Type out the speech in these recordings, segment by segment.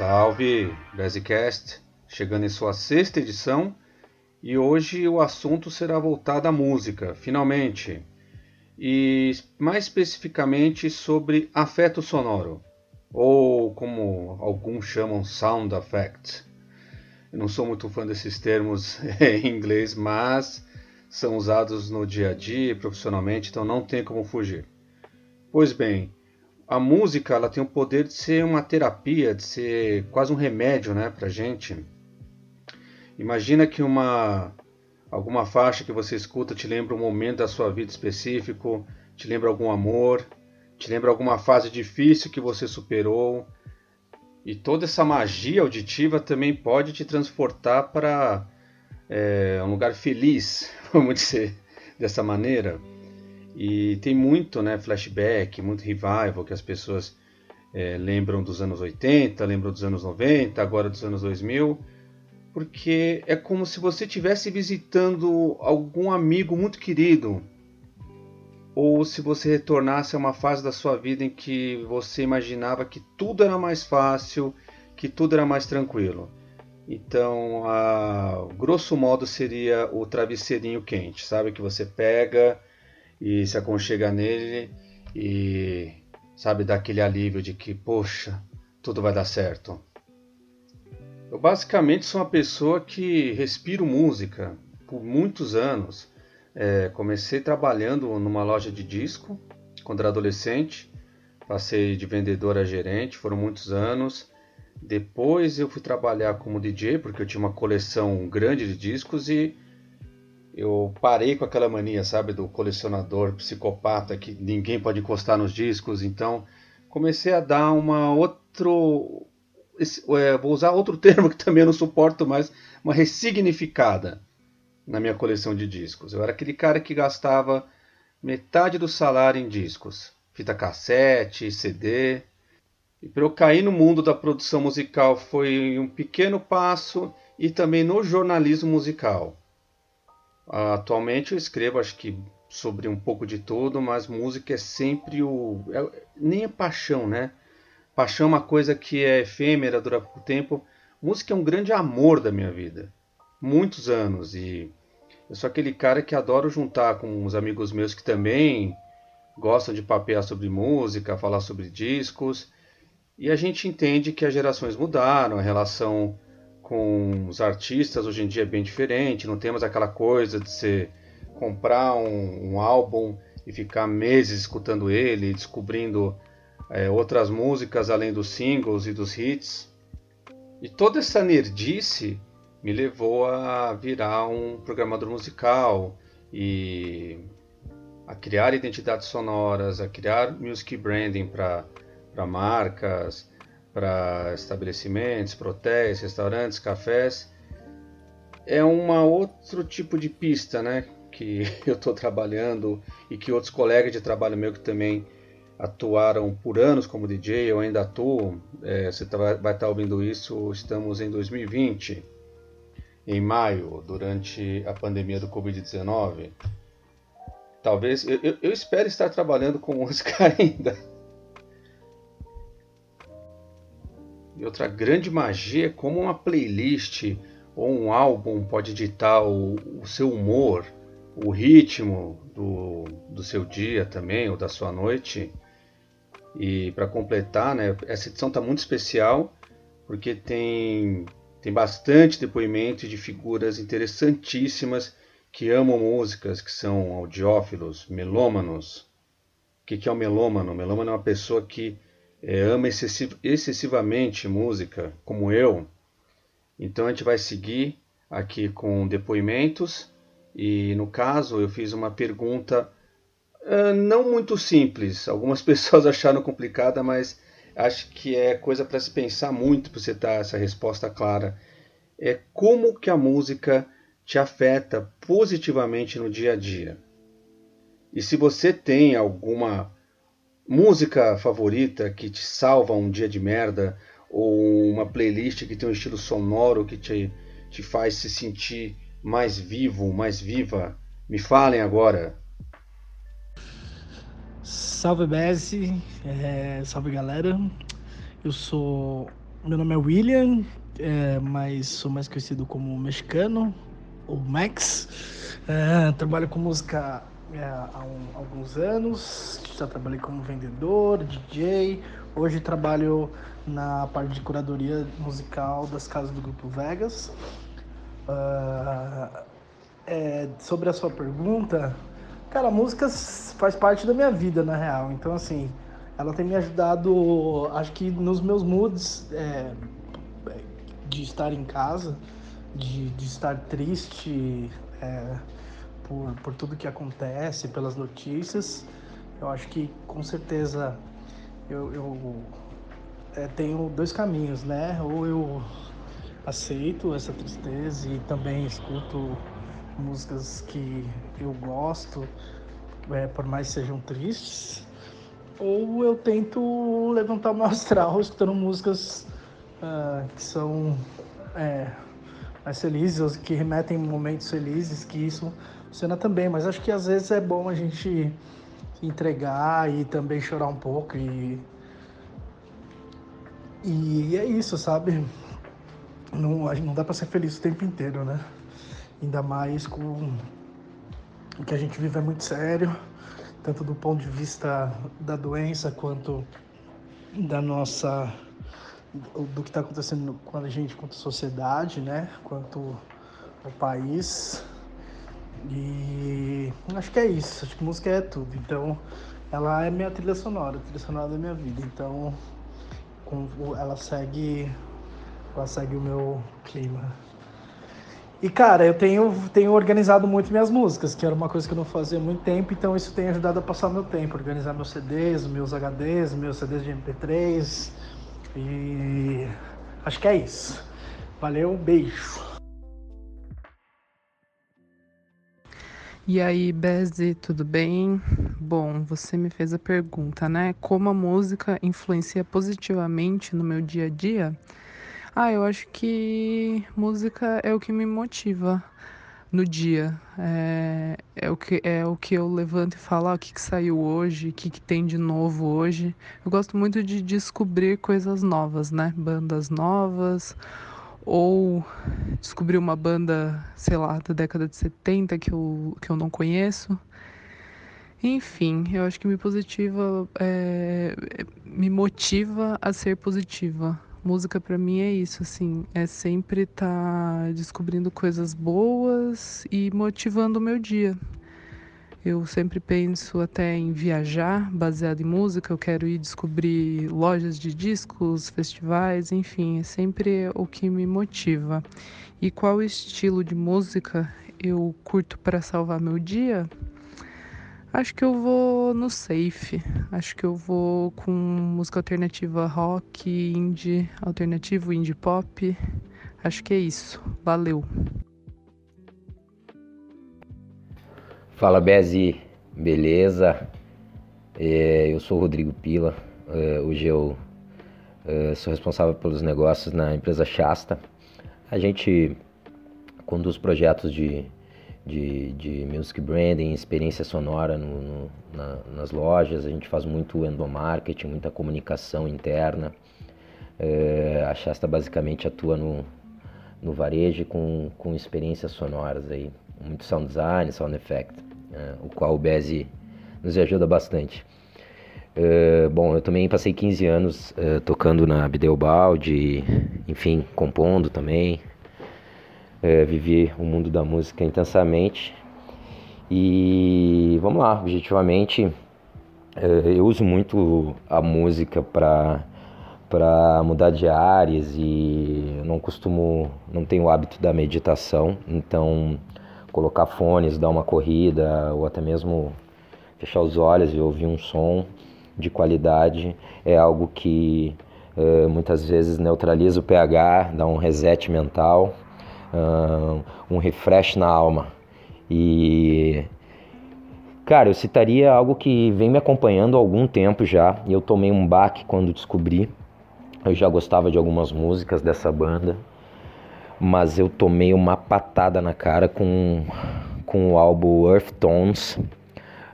Salve, Bezicast, chegando em sua sexta edição e hoje o assunto será voltado à música, finalmente, e mais especificamente sobre afeto sonoro, ou como alguns chamam sound effect. Eu não sou muito fã desses termos em inglês, mas são usados no dia a dia, profissionalmente, então não tem como fugir. Pois bem, a música ela tem o poder de ser uma terapia, de ser quase um remédio, né, para gente. Imagina que uma alguma faixa que você escuta te lembra um momento da sua vida específico, te lembra algum amor, te lembra alguma fase difícil que você superou. E toda essa magia auditiva também pode te transportar para é, um lugar feliz, vamos dizer dessa maneira. E tem muito né, flashback, muito revival que as pessoas é, lembram dos anos 80, lembram dos anos 90, agora dos anos 2000, porque é como se você estivesse visitando algum amigo muito querido, ou se você retornasse a uma fase da sua vida em que você imaginava que tudo era mais fácil, que tudo era mais tranquilo. Então, a grosso modo seria o travesseirinho quente, sabe que você pega e se aconchega nele e sabe dá aquele alívio de que, poxa, tudo vai dar certo. Eu basicamente sou uma pessoa que respiro música por muitos anos. É, comecei trabalhando numa loja de disco quando era adolescente, passei de vendedor a gerente, foram muitos anos. Depois eu fui trabalhar como DJ porque eu tinha uma coleção grande de discos e eu parei com aquela mania, sabe, do colecionador psicopata que ninguém pode encostar nos discos, então comecei a dar uma outro é, vou usar outro termo que também eu não suporto mais, uma ressignificada na minha coleção de discos. Eu era aquele cara que gastava metade do salário em discos, fita cassete, CD. E para eu cair no mundo da produção musical foi um pequeno passo e também no jornalismo musical. Atualmente eu escrevo, acho que sobre um pouco de tudo, mas música é sempre o. É, nem é paixão, né? Paixão é uma coisa que é efêmera, dura pouco tempo. Música é um grande amor da minha vida. Muitos anos. E eu sou aquele cara que adoro juntar com uns amigos meus que também gostam de papear sobre música, falar sobre discos. E a gente entende que as gerações mudaram, a relação com os artistas hoje em dia é bem diferente, não temos aquela coisa de você comprar um, um álbum e ficar meses escutando ele, descobrindo é, outras músicas além dos singles e dos hits. E toda essa nerdice me levou a virar um programador musical e a criar identidades sonoras, a criar music branding para marcas, para estabelecimentos, para hotéis, restaurantes, cafés, é uma outro tipo de pista, né? Que eu estou trabalhando e que outros colegas de trabalho meu que também atuaram por anos como DJ, eu ainda atuo. É, você tá, vai estar tá ouvindo isso. Estamos em 2020, em maio, durante a pandemia do Covid-19. Talvez eu, eu, eu espero estar trabalhando com música ainda E outra grande magia é como uma playlist ou um álbum pode ditar o, o seu humor, o ritmo do, do seu dia também, ou da sua noite. E para completar, né, essa edição está muito especial porque tem, tem bastante depoimento de figuras interessantíssimas que amam músicas, que são audiófilos, melômanos. O que, que é o melômano? O melômano é uma pessoa que é, ama excessiv excessivamente música, como eu, então a gente vai seguir aqui com depoimentos. E no caso eu fiz uma pergunta uh, não muito simples. Algumas pessoas acharam complicada, mas acho que é coisa para se pensar muito para você dar essa resposta clara. É como que a música te afeta positivamente no dia a dia. E se você tem alguma música favorita que te salva um dia de merda, ou uma playlist que tem um estilo sonoro que te, te faz se sentir mais vivo, mais viva, me falem agora. Salve Bessie, é, salve galera. Eu sou meu nome é William, é, mas sou mais conhecido como mexicano, ou Max. É, trabalho com música é, há um, alguns anos, já trabalhei como vendedor, DJ. Hoje trabalho na parte de curadoria musical das casas do Grupo Vegas. Uh, é, sobre a sua pergunta, cara, música faz parte da minha vida, na real. Então, assim, ela tem me ajudado, acho que nos meus moods é, de estar em casa, de, de estar triste é, por, por tudo que acontece, pelas notícias. Eu acho que com certeza eu, eu é, tenho dois caminhos, né? Ou eu aceito essa tristeza e também escuto músicas que eu gosto, é, por mais sejam tristes, ou eu tento levantar o meu astral escutando músicas uh, que são é, mais felizes, que remetem momentos felizes, que isso funciona também. Mas acho que às vezes é bom a gente entregar e também chorar um pouco e e é isso, sabe? Não, não dá para ser feliz o tempo inteiro, né? Ainda mais com o que a gente vive é muito sério, tanto do ponto de vista da doença quanto da nossa do que está acontecendo com a gente, quanto a sociedade, né? Quanto o país. E acho que é isso. Acho que música é tudo. Então, ela é minha trilha sonora, a trilha sonora da minha vida. Então, ela segue, ela segue o meu clima. E cara, eu tenho, tenho organizado muito minhas músicas, que era uma coisa que eu não fazia há muito tempo, então isso tem ajudado a passar meu tempo, organizar meus CDs, meus HDs, meus CDs de MP3. E acho que é isso. Valeu, um beijo. E aí, Beze, tudo bem? Bom, você me fez a pergunta, né? Como a música influencia positivamente no meu dia a dia? Ah, eu acho que música é o que me motiva no dia. É, é, o, que, é o que eu levanto e falo, ah, o que, que saiu hoje, o que, que tem de novo hoje. Eu gosto muito de descobrir coisas novas, né? Bandas novas, ou descobrir uma banda, sei lá, da década de 70 que eu, que eu não conheço. Enfim, eu acho que me positiva, é, me motiva a ser positiva Música para mim é isso, assim, é sempre estar tá descobrindo coisas boas e motivando o meu dia. Eu sempre penso até em viajar baseado em música, eu quero ir descobrir lojas de discos, festivais, enfim, é sempre o que me motiva. E qual estilo de música eu curto para salvar meu dia? Acho que eu vou no safe. Acho que eu vou com música alternativa rock, indie, alternativo, indie pop. Acho que é isso. Valeu. Fala Bezi, beleza? É, eu sou o Rodrigo Pila. É, hoje eu é, sou responsável pelos negócios na empresa Shasta. A gente conduz projetos de de, de music branding, experiência sonora no, no, na, nas lojas. A gente faz muito endomarketing, muita comunicação interna. É, a Shasta basicamente atua no, no varejo com, com experiências sonoras aí, muito sound design, sound effect, é, o qual o Bezi nos ajuda bastante. É, bom, eu também passei 15 anos é, tocando na Bideobaldi, enfim, compondo também, é, vivi o mundo da música intensamente. E vamos lá, objetivamente, eu uso muito a música para para mudar de áreas e não costumo, não tenho o hábito da meditação, então colocar fones, dar uma corrida ou até mesmo fechar os olhos e ouvir um som de qualidade é algo que é, muitas vezes neutraliza o pH, dá um reset mental uh, um refresh na alma. E cara, eu citaria algo que vem me acompanhando há algum tempo já, e eu tomei um baque quando descobri. Eu já gostava de algumas músicas dessa banda, mas eu tomei uma patada na cara com, com o álbum Earth Tones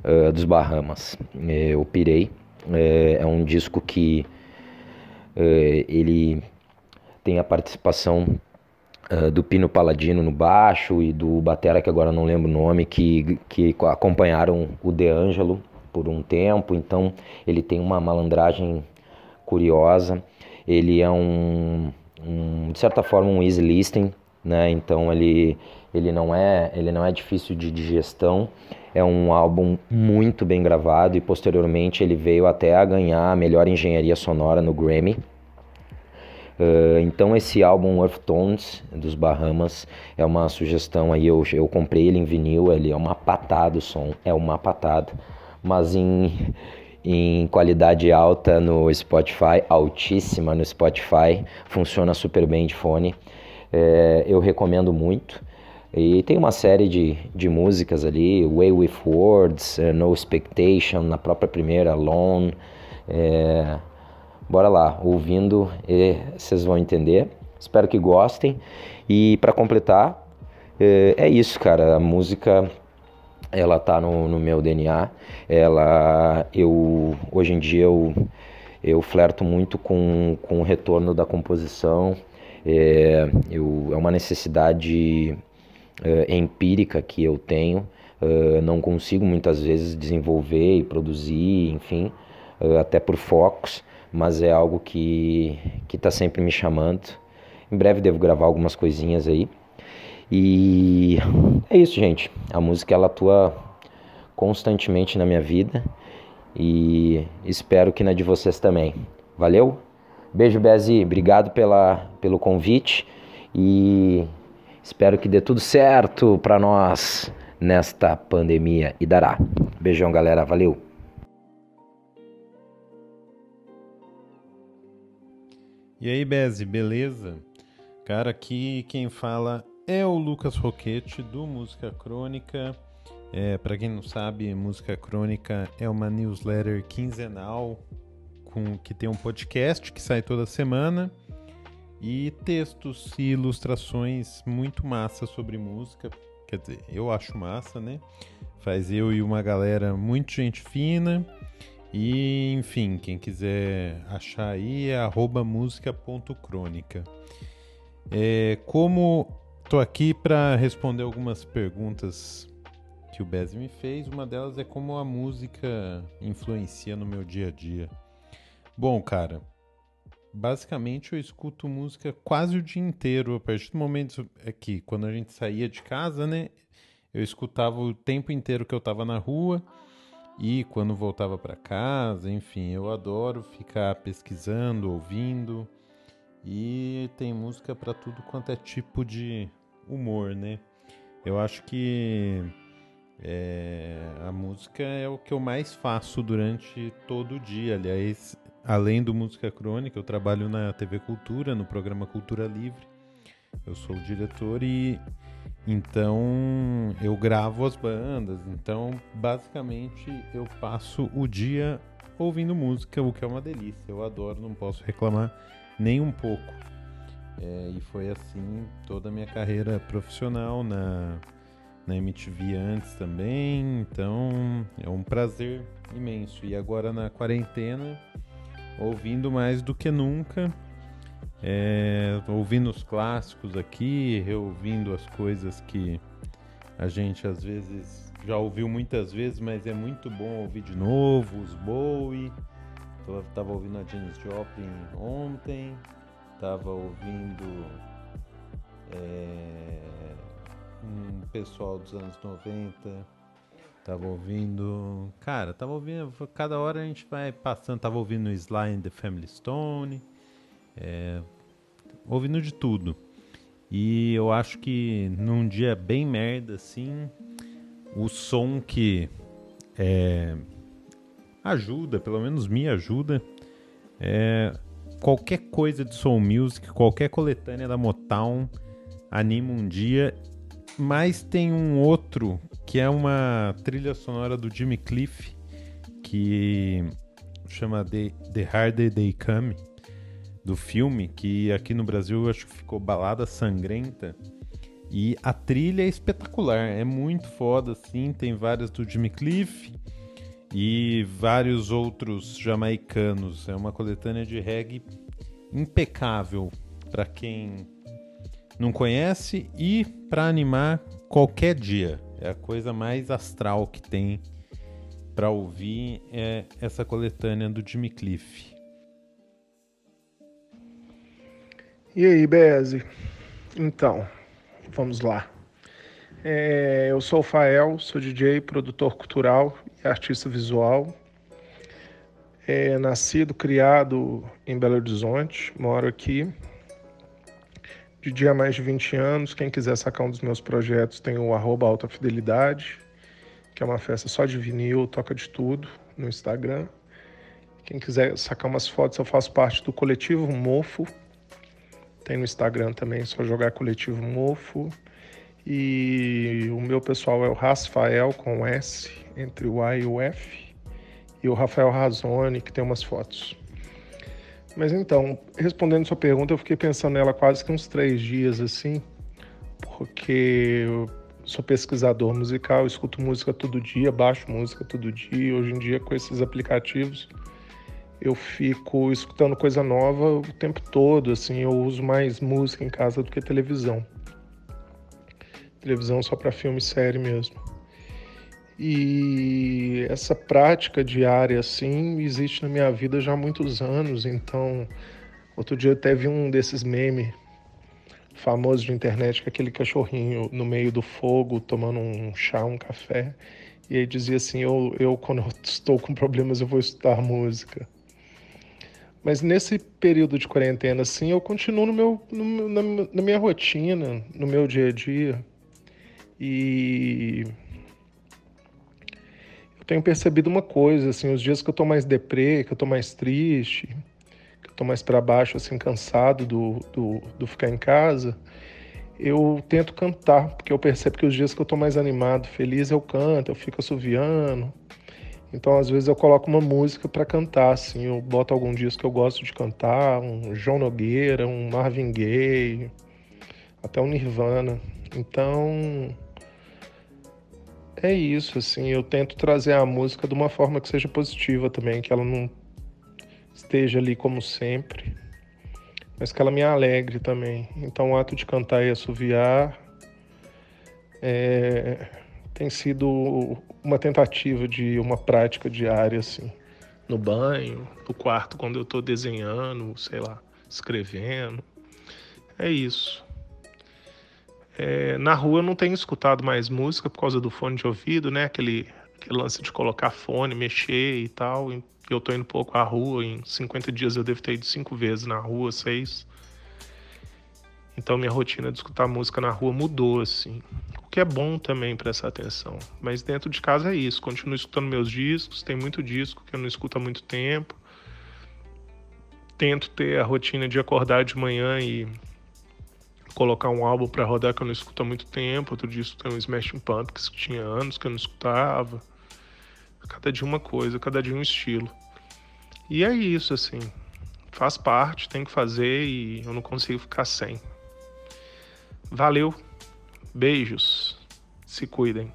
uh, dos Bahamas. Eu pirei. É, é um disco que uh, ele tem a participação uh, do Pino Paladino no baixo e do Batera, que agora não lembro o nome, que, que acompanharam o De Angelo por um tempo, então ele tem uma malandragem curiosa. Ele é um, um de certa forma, um easy listening, né? Então ele, ele, não é, ele não é difícil de digestão. É um álbum muito bem gravado e posteriormente ele veio até a ganhar a melhor engenharia sonora no Grammy. Uh, então esse álbum Earth Tones dos Bahamas é uma sugestão aí, eu, eu comprei ele em vinil, ele é uma patada o som, é uma patada mas em, em qualidade alta no Spotify, altíssima no Spotify, funciona super bem de fone. É, eu recomendo muito. E tem uma série de, de músicas ali, Way With Words, uh, No Expectation, na própria primeira, Alone. É, bora lá, ouvindo vocês vão entender. Espero que gostem. E para completar, é, é isso, cara. A música ela tá no, no meu DNA. Ela, eu hoje em dia eu, eu flerto muito com, com o retorno da composição. É, eu, é uma necessidade é, empírica que eu tenho. É, não consigo muitas vezes desenvolver e produzir, enfim, é, até por focos, mas é algo que está sempre me chamando. Em breve devo gravar algumas coisinhas aí. E é isso, gente. A música ela atua constantemente na minha vida e espero que na de vocês também. Valeu? Beijo, Bezi. Obrigado pela, pelo convite e espero que dê tudo certo para nós nesta pandemia e dará. Beijão, galera. Valeu. E aí, Bezi, beleza? Cara, aqui quem fala é o Lucas Roquete do Música Crônica. É, para quem não sabe, Música Crônica é uma newsletter quinzenal com que tem um podcast que sai toda semana e textos e ilustrações muito massa sobre música. Quer dizer, eu acho massa, né? Faz eu e uma galera muito gente fina. E enfim, quem quiser achar aí é música.crônica. É, como Estou aqui para responder algumas perguntas que o Bez me fez. Uma delas é como a música influencia no meu dia a dia. Bom, cara, basicamente eu escuto música quase o dia inteiro. A partir do momento é que quando a gente saía de casa, né, eu escutava o tempo inteiro que eu estava na rua e quando voltava para casa, enfim, eu adoro ficar pesquisando, ouvindo. E tem música para tudo quanto é tipo de humor, né? Eu acho que é, a música é o que eu mais faço durante todo o dia. Aliás, além do Música Crônica, eu trabalho na TV Cultura, no programa Cultura Livre. Eu sou o diretor e então eu gravo as bandas. Então, basicamente, eu passo o dia ouvindo música, o que é uma delícia. Eu adoro, não posso reclamar nem um pouco. É, e foi assim toda a minha carreira profissional na, na MTV antes também. Então é um prazer imenso. E agora na quarentena, ouvindo mais do que nunca. É, ouvindo os clássicos aqui, reouvindo as coisas que a gente às vezes já ouviu muitas vezes, mas é muito bom ouvir de novo, os Bowie. Tava ouvindo a Janis Joplin ontem, tava ouvindo é, um pessoal dos anos 90, tava ouvindo. Cara, tava ouvindo. Cada hora a gente vai passando, tava ouvindo Sly and the Family Stone, é, ouvindo de tudo. E eu acho que num dia bem merda assim, o som que é, ajuda, pelo menos me ajuda, é qualquer coisa de soul music, qualquer coletânea da Motown anima um dia. Mas tem um outro que é uma trilha sonora do Jimmy Cliff que chama The, The Harder They Come do filme, que aqui no Brasil acho que ficou Balada Sangrenta. E a trilha é espetacular, é muito foda assim, tem várias do Jimmy Cliff e vários outros jamaicanos. É uma coletânea de reggae impecável para quem não conhece e para animar qualquer dia. É a coisa mais astral que tem para ouvir é essa coletânea do Jimmy Cliff. E aí, Beze? Então, vamos lá. É, eu sou o Fael, sou DJ, produtor cultural artista visual. É, nascido, criado em Belo Horizonte, moro aqui. DJ há mais de 20 anos. Quem quiser sacar um dos meus projetos tem o arroba Alta Fidelidade, que é uma festa só de vinil, toca de tudo no Instagram. Quem quiser sacar umas fotos, eu faço parte do coletivo Mofo. Tem no Instagram também, só jogar coletivo Mofo. E o meu pessoal é o Rafael com S, entre o A e o F. E o Rafael Razone, que tem umas fotos. Mas então, respondendo sua pergunta, eu fiquei pensando nela quase que uns três dias assim, porque eu sou pesquisador musical, escuto música todo dia, baixo música todo dia. Hoje em dia, com esses aplicativos, eu fico escutando coisa nova o tempo todo. Assim, eu uso mais música em casa do que televisão. Televisão só para filme e série mesmo. E essa prática diária, assim, existe na minha vida já há muitos anos. Então, outro dia eu teve um desses memes famosos de internet, que é aquele cachorrinho no meio do fogo, tomando um chá, um café. E aí dizia assim: eu, eu quando eu estou com problemas, eu vou estudar música. Mas nesse período de quarentena, assim, eu continuo no meu, no, na, na minha rotina, no meu dia a dia. E tenho percebido uma coisa, assim, os dias que eu tô mais deprê, que eu tô mais triste, que eu tô mais para baixo, assim, cansado do, do, do, ficar em casa, eu tento cantar, porque eu percebo que os dias que eu tô mais animado, feliz, eu canto, eu fico assoviando. Então, às vezes eu coloco uma música para cantar, assim, eu boto algum disco que eu gosto de cantar, um João Nogueira, um Marvin Gaye, até um Nirvana. Então, é isso, assim, eu tento trazer a música de uma forma que seja positiva também, que ela não esteja ali como sempre, mas que ela me alegre também. Então o ato de cantar e assoviar é, tem sido uma tentativa de uma prática diária, assim, no banho, no quarto quando eu estou desenhando, sei lá, escrevendo. É isso. É, na rua eu não tenho escutado mais música por causa do fone de ouvido, né? Aquele, aquele lance de colocar fone, mexer e tal. Eu tô indo pouco à rua, em 50 dias eu devo ter ido cinco vezes na rua, seis. Então minha rotina de escutar música na rua mudou, assim. O que é bom também prestar atenção. Mas dentro de casa é isso. Continuo escutando meus discos, tem muito disco que eu não escuto há muito tempo. Tento ter a rotina de acordar de manhã e colocar um álbum para rodar que eu não escuto há muito tempo. Outro dia tem um Smashing Pumpkins que tinha anos que eu não escutava. Cada dia uma coisa, cada dia um estilo. E é isso, assim. Faz parte, tem que fazer e eu não consigo ficar sem. Valeu. Beijos. Se cuidem.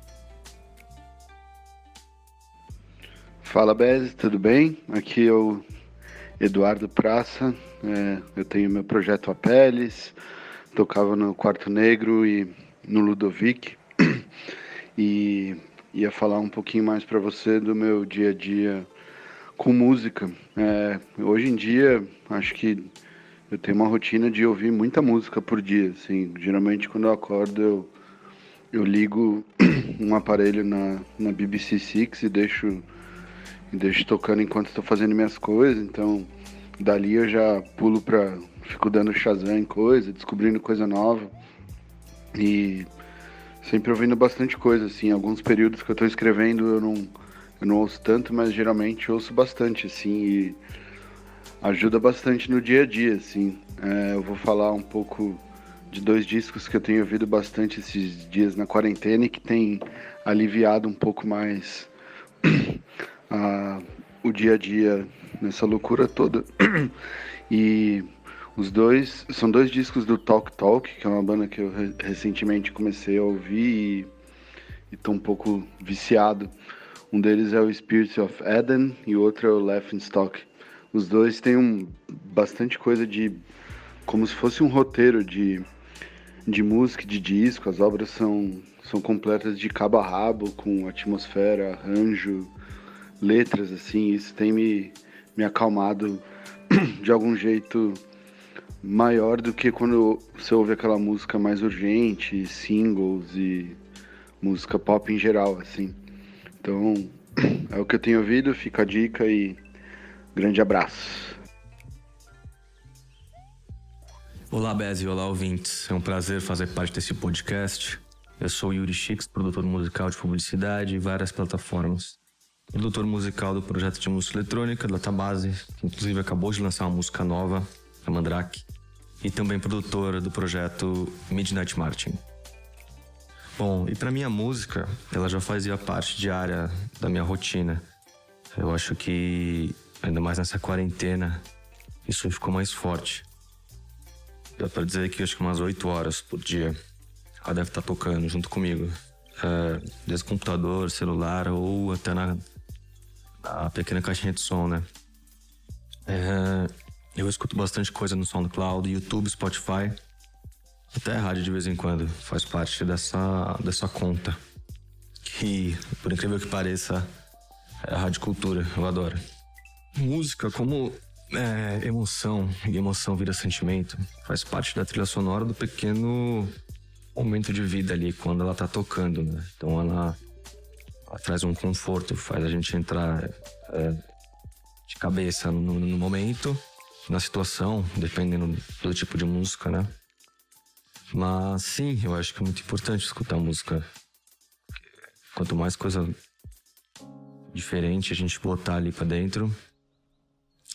Fala, Bez, tudo bem? Aqui é o Eduardo Praça. É, eu tenho meu projeto Apeles tocava no Quarto Negro e no Ludovic. E ia falar um pouquinho mais para você do meu dia a dia com música. É, hoje em dia, acho que eu tenho uma rotina de ouvir muita música por dia. Assim, geralmente, quando eu acordo, eu, eu ligo um aparelho na, na BBC Six e deixo, e deixo tocando enquanto estou fazendo minhas coisas. Então, dali eu já pulo para fico dando Shazam em coisa, descobrindo coisa nova. E sempre ouvindo bastante coisa, assim. Alguns períodos que eu tô escrevendo eu não, eu não ouço tanto, mas geralmente ouço bastante, assim. E ajuda bastante no dia a dia, assim. É, eu vou falar um pouco de dois discos que eu tenho ouvido bastante esses dias na quarentena e que tem aliviado um pouco mais a, o dia a dia nessa loucura toda. E os dois são dois discos do Talk Talk, que é uma banda que eu re recentemente comecei a ouvir e estou um pouco viciado. Um deles é o Spirits of Eden e o outro é o Laughing Stock. Os dois têm um, bastante coisa de como se fosse um roteiro de, de música, de disco. As obras são, são completas de cabo a rabo, com atmosfera, arranjo, letras, assim. Isso tem me, me acalmado de algum jeito maior do que quando você ouve aquela música mais urgente, singles e música pop em geral, assim. Então, é o que eu tenho ouvido, fica a dica e grande abraço. Olá, Bez olá, ouvintes. É um prazer fazer parte desse podcast. Eu sou Yuri Chix, produtor musical de publicidade e várias plataformas. Produtor musical do projeto de música eletrônica, Database, que inclusive acabou de lançar uma música nova, a Mandrake. E também produtor do projeto Midnight Martin. Bom, e para minha música, ela já fazia parte diária da minha rotina. Eu acho que, ainda mais nessa quarentena, isso ficou mais forte. Dá pra dizer que acho que umas 8 horas por dia ela deve estar tá tocando junto comigo. É, desde computador, celular ou até na, na pequena caixinha de som, né? É, eu escuto bastante coisa no SoundCloud, YouTube, Spotify. Até a rádio de vez em quando faz parte dessa, dessa conta. Que, por incrível que pareça, é a rádio cultura. Eu adoro. Música, como é, emoção, e emoção vira sentimento, faz parte da trilha sonora do pequeno momento de vida ali, quando ela tá tocando, né? Então ela traz um conforto, faz a gente entrar é, de cabeça no, no, momento, na situação, dependendo do tipo de música, né? Mas sim, eu acho que é muito importante escutar música. Quanto mais coisa diferente a gente botar ali para dentro,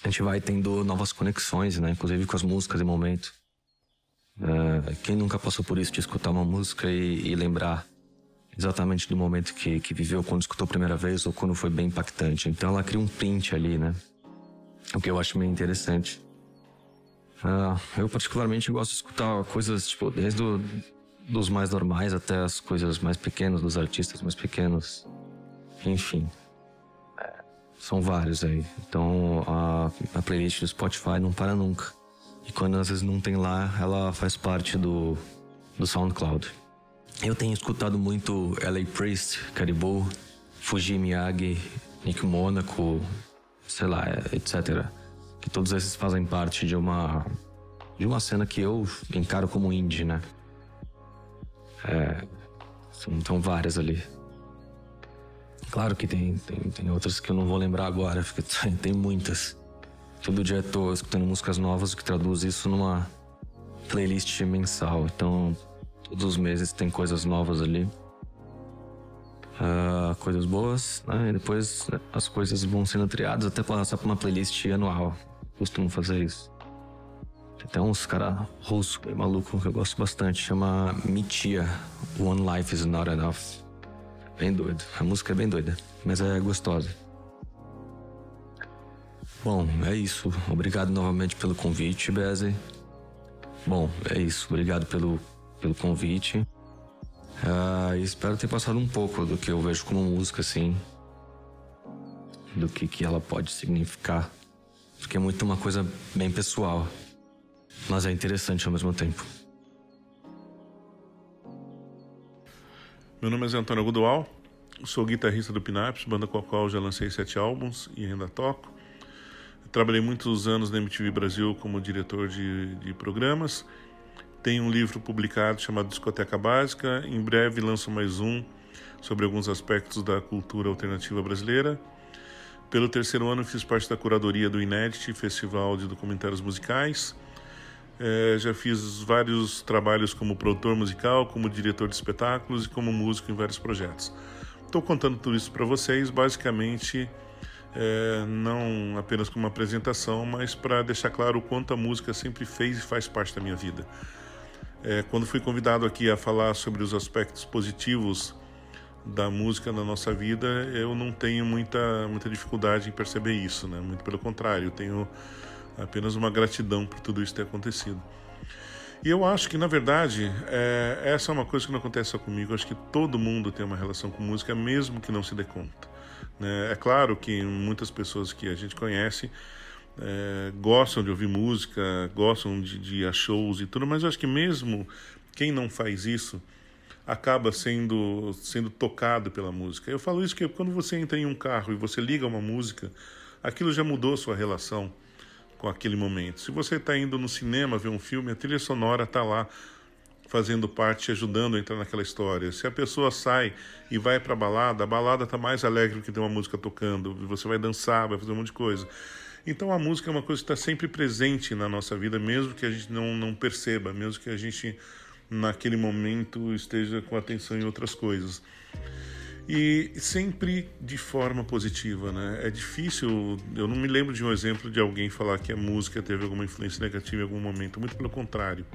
a gente vai tendo novas conexões, né? Inclusive com as músicas e momento. Uh, quem nunca passou por isso de escutar uma música e, e lembrar exatamente do momento que, que viveu quando escutou a primeira vez ou quando foi bem impactante. Então ela cria um print ali, né? O que eu acho meio interessante. Uh, eu particularmente gosto de escutar coisas, tipo, desde do, dos mais normais até as coisas mais pequenas, dos artistas mais pequenos. Enfim, são vários aí. Então a, a playlist do Spotify não para nunca. E quando às vezes não tem lá, ela faz parte do, do SoundCloud. Eu tenho escutado muito LA Priest, Caribou, Fuji Miyagi, Nick Monaco, sei lá, etc. Que todos esses fazem parte de uma de uma cena que eu encaro como indie, né? É, são, várias ali. Claro que tem, tem, tem outras que eu não vou lembrar agora, porque tem muitas. Todo dia tô escutando músicas novas, que traduz isso numa playlist mensal. Então, todos os meses tem coisas novas ali. Uh, coisas boas, né? E depois as coisas vão sendo triadas até passar pra uma playlist anual. Costumo fazer isso. Tem até uns caras russos, maluco, que eu gosto bastante. Chama Mitia. One Life is Not Enough. Bem doido. A música é bem doida, mas é gostosa. Bom, é isso. Obrigado novamente pelo convite, Beze. Bom, é isso. Obrigado pelo, pelo convite. Uh, espero ter passado um pouco do que eu vejo como música, assim. Do que, que ela pode significar. Porque é muito uma coisa bem pessoal. Mas é interessante ao mesmo tempo. Meu nome é Antônio Gudual, sou guitarrista do Pinaps, banda com a qual já lancei sete álbuns e ainda toco. Trabalhei muitos anos na MTV Brasil como diretor de, de programas. Tenho um livro publicado chamado Discoteca Básica. Em breve lanço mais um sobre alguns aspectos da cultura alternativa brasileira. Pelo terceiro ano fiz parte da curadoria do Inédit, Festival de Documentários Musicais. É, já fiz vários trabalhos como produtor musical, como diretor de espetáculos e como músico em vários projetos. Estou contando tudo isso para vocês, basicamente, é, não apenas como apresentação, mas para deixar claro o quanto a música sempre fez e faz parte da minha vida. É, quando fui convidado aqui a falar sobre os aspectos positivos da música na nossa vida, eu não tenho muita, muita dificuldade em perceber isso, né? Muito pelo contrário, eu tenho apenas uma gratidão por tudo isso ter acontecido. E eu acho que, na verdade, é, essa é uma coisa que não acontece só comigo. Eu acho que todo mundo tem uma relação com música, mesmo que não se dê conta. Né? É claro que muitas pessoas que a gente conhece é, gostam de ouvir música, gostam de, de ir a shows e tudo, mas eu acho que mesmo quem não faz isso acaba sendo, sendo tocado pela música. Eu falo isso porque quando você entra em um carro e você liga uma música, aquilo já mudou sua relação com aquele momento. Se você está indo no cinema ver um filme, a trilha sonora está lá fazendo parte, ajudando a entrar naquela história. Se a pessoa sai e vai para a balada, a balada está mais alegre que tem uma música tocando, você vai dançar, vai fazer um monte de coisa. Então a música é uma coisa que está sempre presente na nossa vida, mesmo que a gente não, não perceba, mesmo que a gente naquele momento esteja com atenção em outras coisas. E sempre de forma positiva, né? É difícil, eu não me lembro de um exemplo de alguém falar que a música teve alguma influência negativa em algum momento, muito pelo contrário.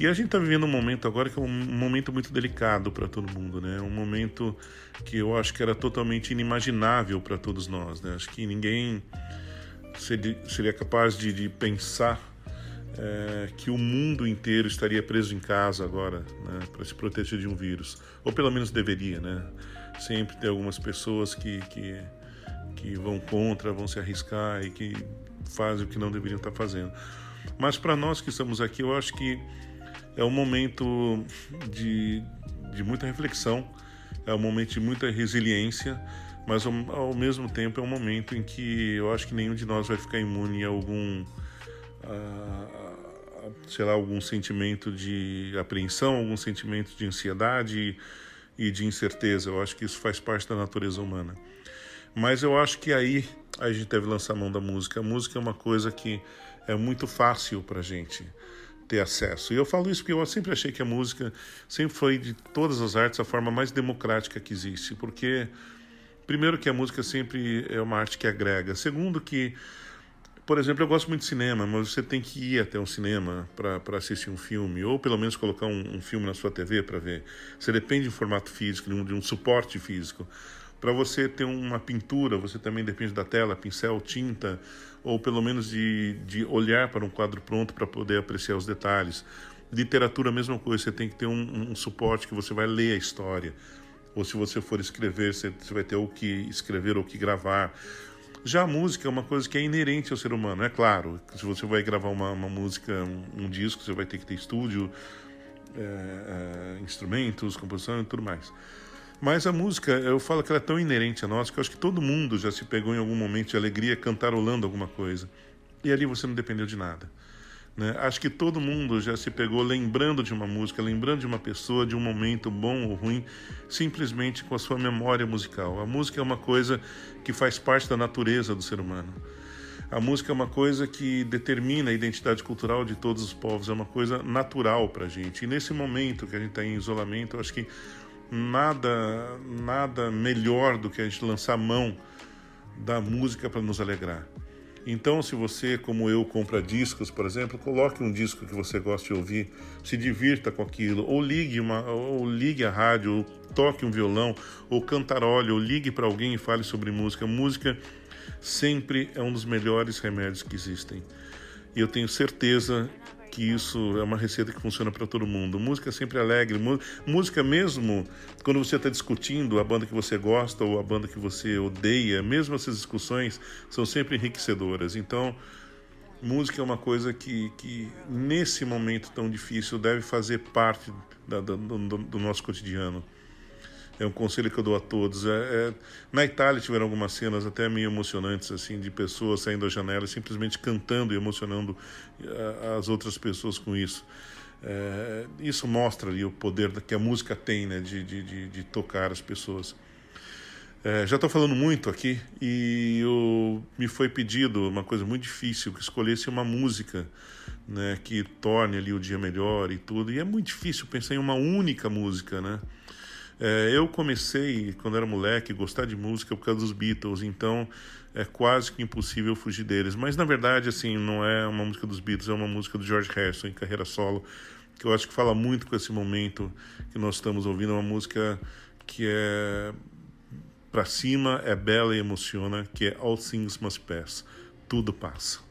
E a gente está vivendo um momento agora que é um momento muito delicado para todo mundo, né? Um momento que eu acho que era totalmente inimaginável para todos nós, né? Acho que ninguém seria, capaz de, de pensar é, que o mundo inteiro estaria preso em casa agora, né, para se proteger de um vírus, ou pelo menos deveria, né? Sempre tem algumas pessoas que, que, que vão contra, vão se arriscar e que fazem o que não deveriam estar fazendo. Mas para nós que estamos aqui, eu acho que é um momento de, de muita reflexão, é um momento de muita resiliência, mas ao, ao mesmo tempo é um momento em que eu acho que nenhum de nós vai ficar imune a algum. A, sei lá, algum sentimento de apreensão, algum sentimento de ansiedade e de incerteza. Eu acho que isso faz parte da natureza humana. Mas eu acho que aí a gente deve lançar a mão da música. A música é uma coisa que é muito fácil para gente ter acesso. E eu falo isso porque eu sempre achei que a música sempre foi de todas as artes a forma mais democrática que existe, porque primeiro que a música sempre é uma arte que agrega, segundo que por exemplo, eu gosto muito de cinema, mas você tem que ir até um cinema para assistir um filme, ou pelo menos colocar um, um filme na sua TV para ver. Você depende de um formato físico, de um, de um suporte físico. Para você ter uma pintura, você também depende da tela, pincel, tinta, ou pelo menos de, de olhar para um quadro pronto para poder apreciar os detalhes. Literatura, a mesma coisa, você tem que ter um, um suporte que você vai ler a história. Ou se você for escrever, você, vai ter o que escrever ou o que gravar já a música é uma coisa que é inerente ao ser humano, é claro. Se você vai gravar uma, uma música, um, um, disco, você vai ter que ter estúdio, é, é, instrumentos, composição e tudo mais. Mas a música, eu falo que ela é tão inerente a nós que eu acho que todo mundo já se pegou em algum momento de alegria cantarolando alguma coisa. E ali você não dependeu de nada. Né? Acho que todo mundo já se pegou lembrando de uma música, lembrando de uma pessoa, de um momento bom ou ruim, simplesmente com a sua memória musical. A música é uma coisa que faz parte da natureza do ser humano. A música é uma coisa que determina a identidade cultural de todos os povos, é uma coisa natural para a gente. E nesse momento que a gente está em isolamento, eu acho que nada, nada melhor do que a gente lançar mão da música para nos alegrar. Então, se você, como eu, compra discos, por exemplo, coloque um disco que você gosta de ouvir, se divirta com aquilo, ou ligue, uma, ou ligue a rádio, ou toque um violão, ou cantarole, ou ligue para alguém e fale sobre música. Música sempre é um dos melhores remédios que existem. E eu tenho certeza que isso é uma receita que funciona para todo mundo. Música sempre alegre, música mesmo quando você está discutindo a banda que você gosta ou a banda que você odeia, mesmo essas discussões são sempre enriquecedoras. Então, música é uma coisa que, que nesse momento tão difícil deve fazer parte da, do, do nosso cotidiano é um conselho que eu dou a todos. É, é, na Itália tiveram algumas cenas até meio emocionantes, assim, de pessoas saindo da janela simplesmente cantando e emocionando eh, as outras pessoas com isso. É, isso mostra ali o poder que a música tem, né, de, de, de, de tocar as pessoas. É, já estou falando muito aqui e eu, me foi pedido uma coisa muito difícil, que escolhesse uma música né, que torne ali o dia melhor e tudo. E é muito difícil pensar em uma única música, né? É, eu comecei, quando era moleque, a gostar de música por causa dos Beatles, então é quase que impossível fugir deles. Mas na verdade, assim, não é uma música dos Beatles, é uma música do George Harrison em carreira solo, que eu acho que fala muito com esse momento que nós estamos ouvindo. É uma música que é para cima, é bela e emociona, que é All Things Must Pass. Tudo passa.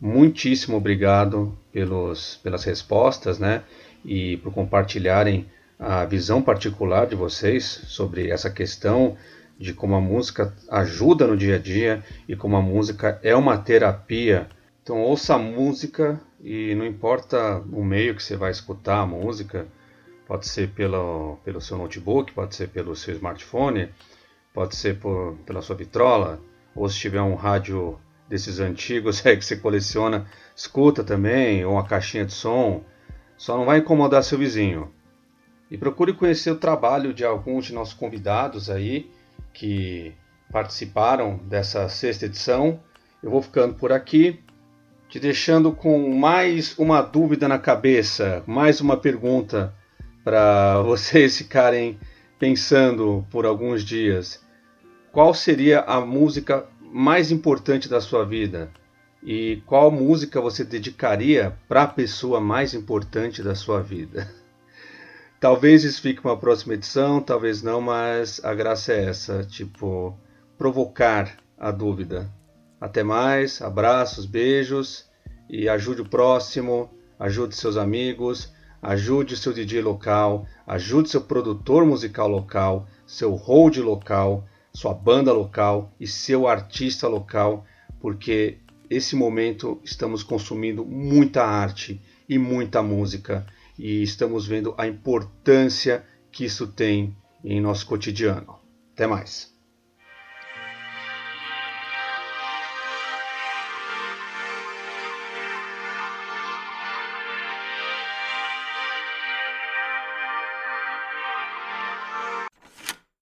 Muitíssimo obrigado pelos, pelas respostas, né? E por compartilharem a visão particular de vocês sobre essa questão de como a música ajuda no dia a dia e como a música é uma terapia. Então ouça a música e não importa o meio que você vai escutar a música, pode ser pelo, pelo seu notebook, pode ser pelo seu smartphone, pode ser por, pela sua vitrola, ou se tiver um rádio desses antigos é que você coleciona, escuta também, ou uma caixinha de som, só não vai incomodar seu vizinho. E procure conhecer o trabalho de alguns de nossos convidados aí que participaram dessa sexta edição. Eu vou ficando por aqui, te deixando com mais uma dúvida na cabeça, mais uma pergunta para vocês ficarem pensando por alguns dias. Qual seria a música mais importante da sua vida? E qual música você dedicaria para a pessoa mais importante da sua vida? Talvez isso fique uma próxima edição, talvez não, mas a graça é essa, tipo, provocar a dúvida. Até mais, abraços, beijos e ajude o próximo, ajude seus amigos, ajude seu DJ local, ajude seu produtor musical local, seu hold local, sua banda local e seu artista local, porque esse momento estamos consumindo muita arte e muita música e estamos vendo a importância que isso tem em nosso cotidiano. Até mais!